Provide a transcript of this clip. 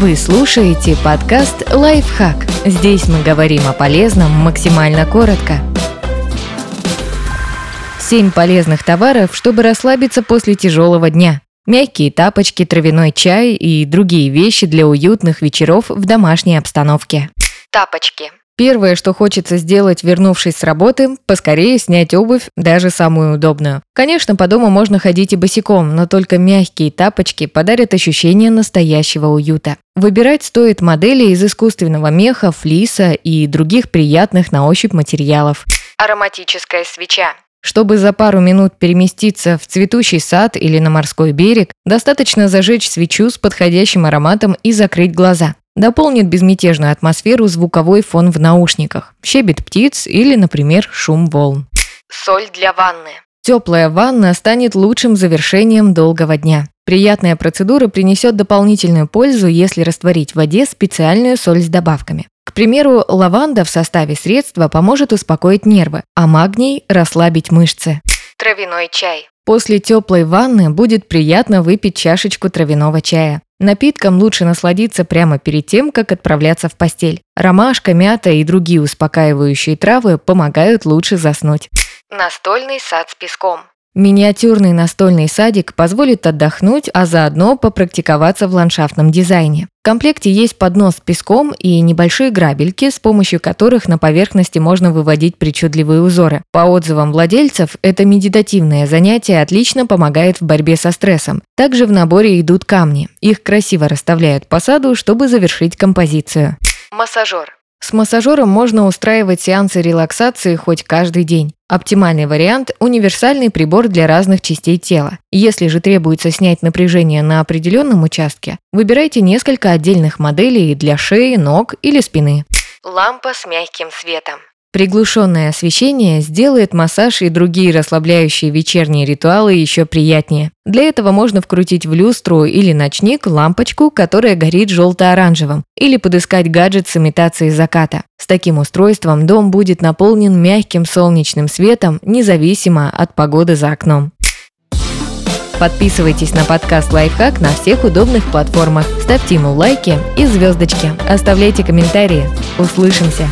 Вы слушаете подкаст «Лайфхак». Здесь мы говорим о полезном максимально коротко. Семь полезных товаров, чтобы расслабиться после тяжелого дня. Мягкие тапочки, травяной чай и другие вещи для уютных вечеров в домашней обстановке. Тапочки. Первое, что хочется сделать, вернувшись с работы, поскорее снять обувь, даже самую удобную. Конечно, по дому можно ходить и босиком, но только мягкие тапочки подарят ощущение настоящего уюта. Выбирать стоит модели из искусственного меха, флиса и других приятных на ощупь материалов. Ароматическая свеча. Чтобы за пару минут переместиться в цветущий сад или на морской берег, достаточно зажечь свечу с подходящим ароматом и закрыть глаза. Дополнит безмятежную атмосферу звуковой фон в наушниках, щебет птиц или, например, шум волн. Соль для ванны. Теплая ванна станет лучшим завершением долгого дня. Приятная процедура принесет дополнительную пользу, если растворить в воде специальную соль с добавками. К примеру, лаванда в составе средства поможет успокоить нервы, а магний – расслабить мышцы. Травяной чай. После теплой ванны будет приятно выпить чашечку травяного чая. Напитком лучше насладиться прямо перед тем, как отправляться в постель. Ромашка, мята и другие успокаивающие травы помогают лучше заснуть. Настольный сад с песком. Миниатюрный настольный садик позволит отдохнуть, а заодно попрактиковаться в ландшафтном дизайне. В комплекте есть поднос с песком и небольшие грабельки, с помощью которых на поверхности можно выводить причудливые узоры. По отзывам владельцев, это медитативное занятие отлично помогает в борьбе со стрессом. Также в наборе идут камни. Их красиво расставляют по саду, чтобы завершить композицию. Массажер. С массажером можно устраивать сеансы релаксации хоть каждый день. Оптимальный вариант – универсальный прибор для разных частей тела. Если же требуется снять напряжение на определенном участке, выбирайте несколько отдельных моделей для шеи, ног или спины. Лампа с мягким светом. Приглушенное освещение сделает массаж и другие расслабляющие вечерние ритуалы еще приятнее. Для этого можно вкрутить в люстру или ночник лампочку, которая горит желто-оранжевым, или подыскать гаджет с имитацией заката. С таким устройством дом будет наполнен мягким солнечным светом, независимо от погоды за окном. Подписывайтесь на подкаст «Лайфхак» на всех удобных платформах, ставьте ему лайки и звездочки, оставляйте комментарии. Услышимся!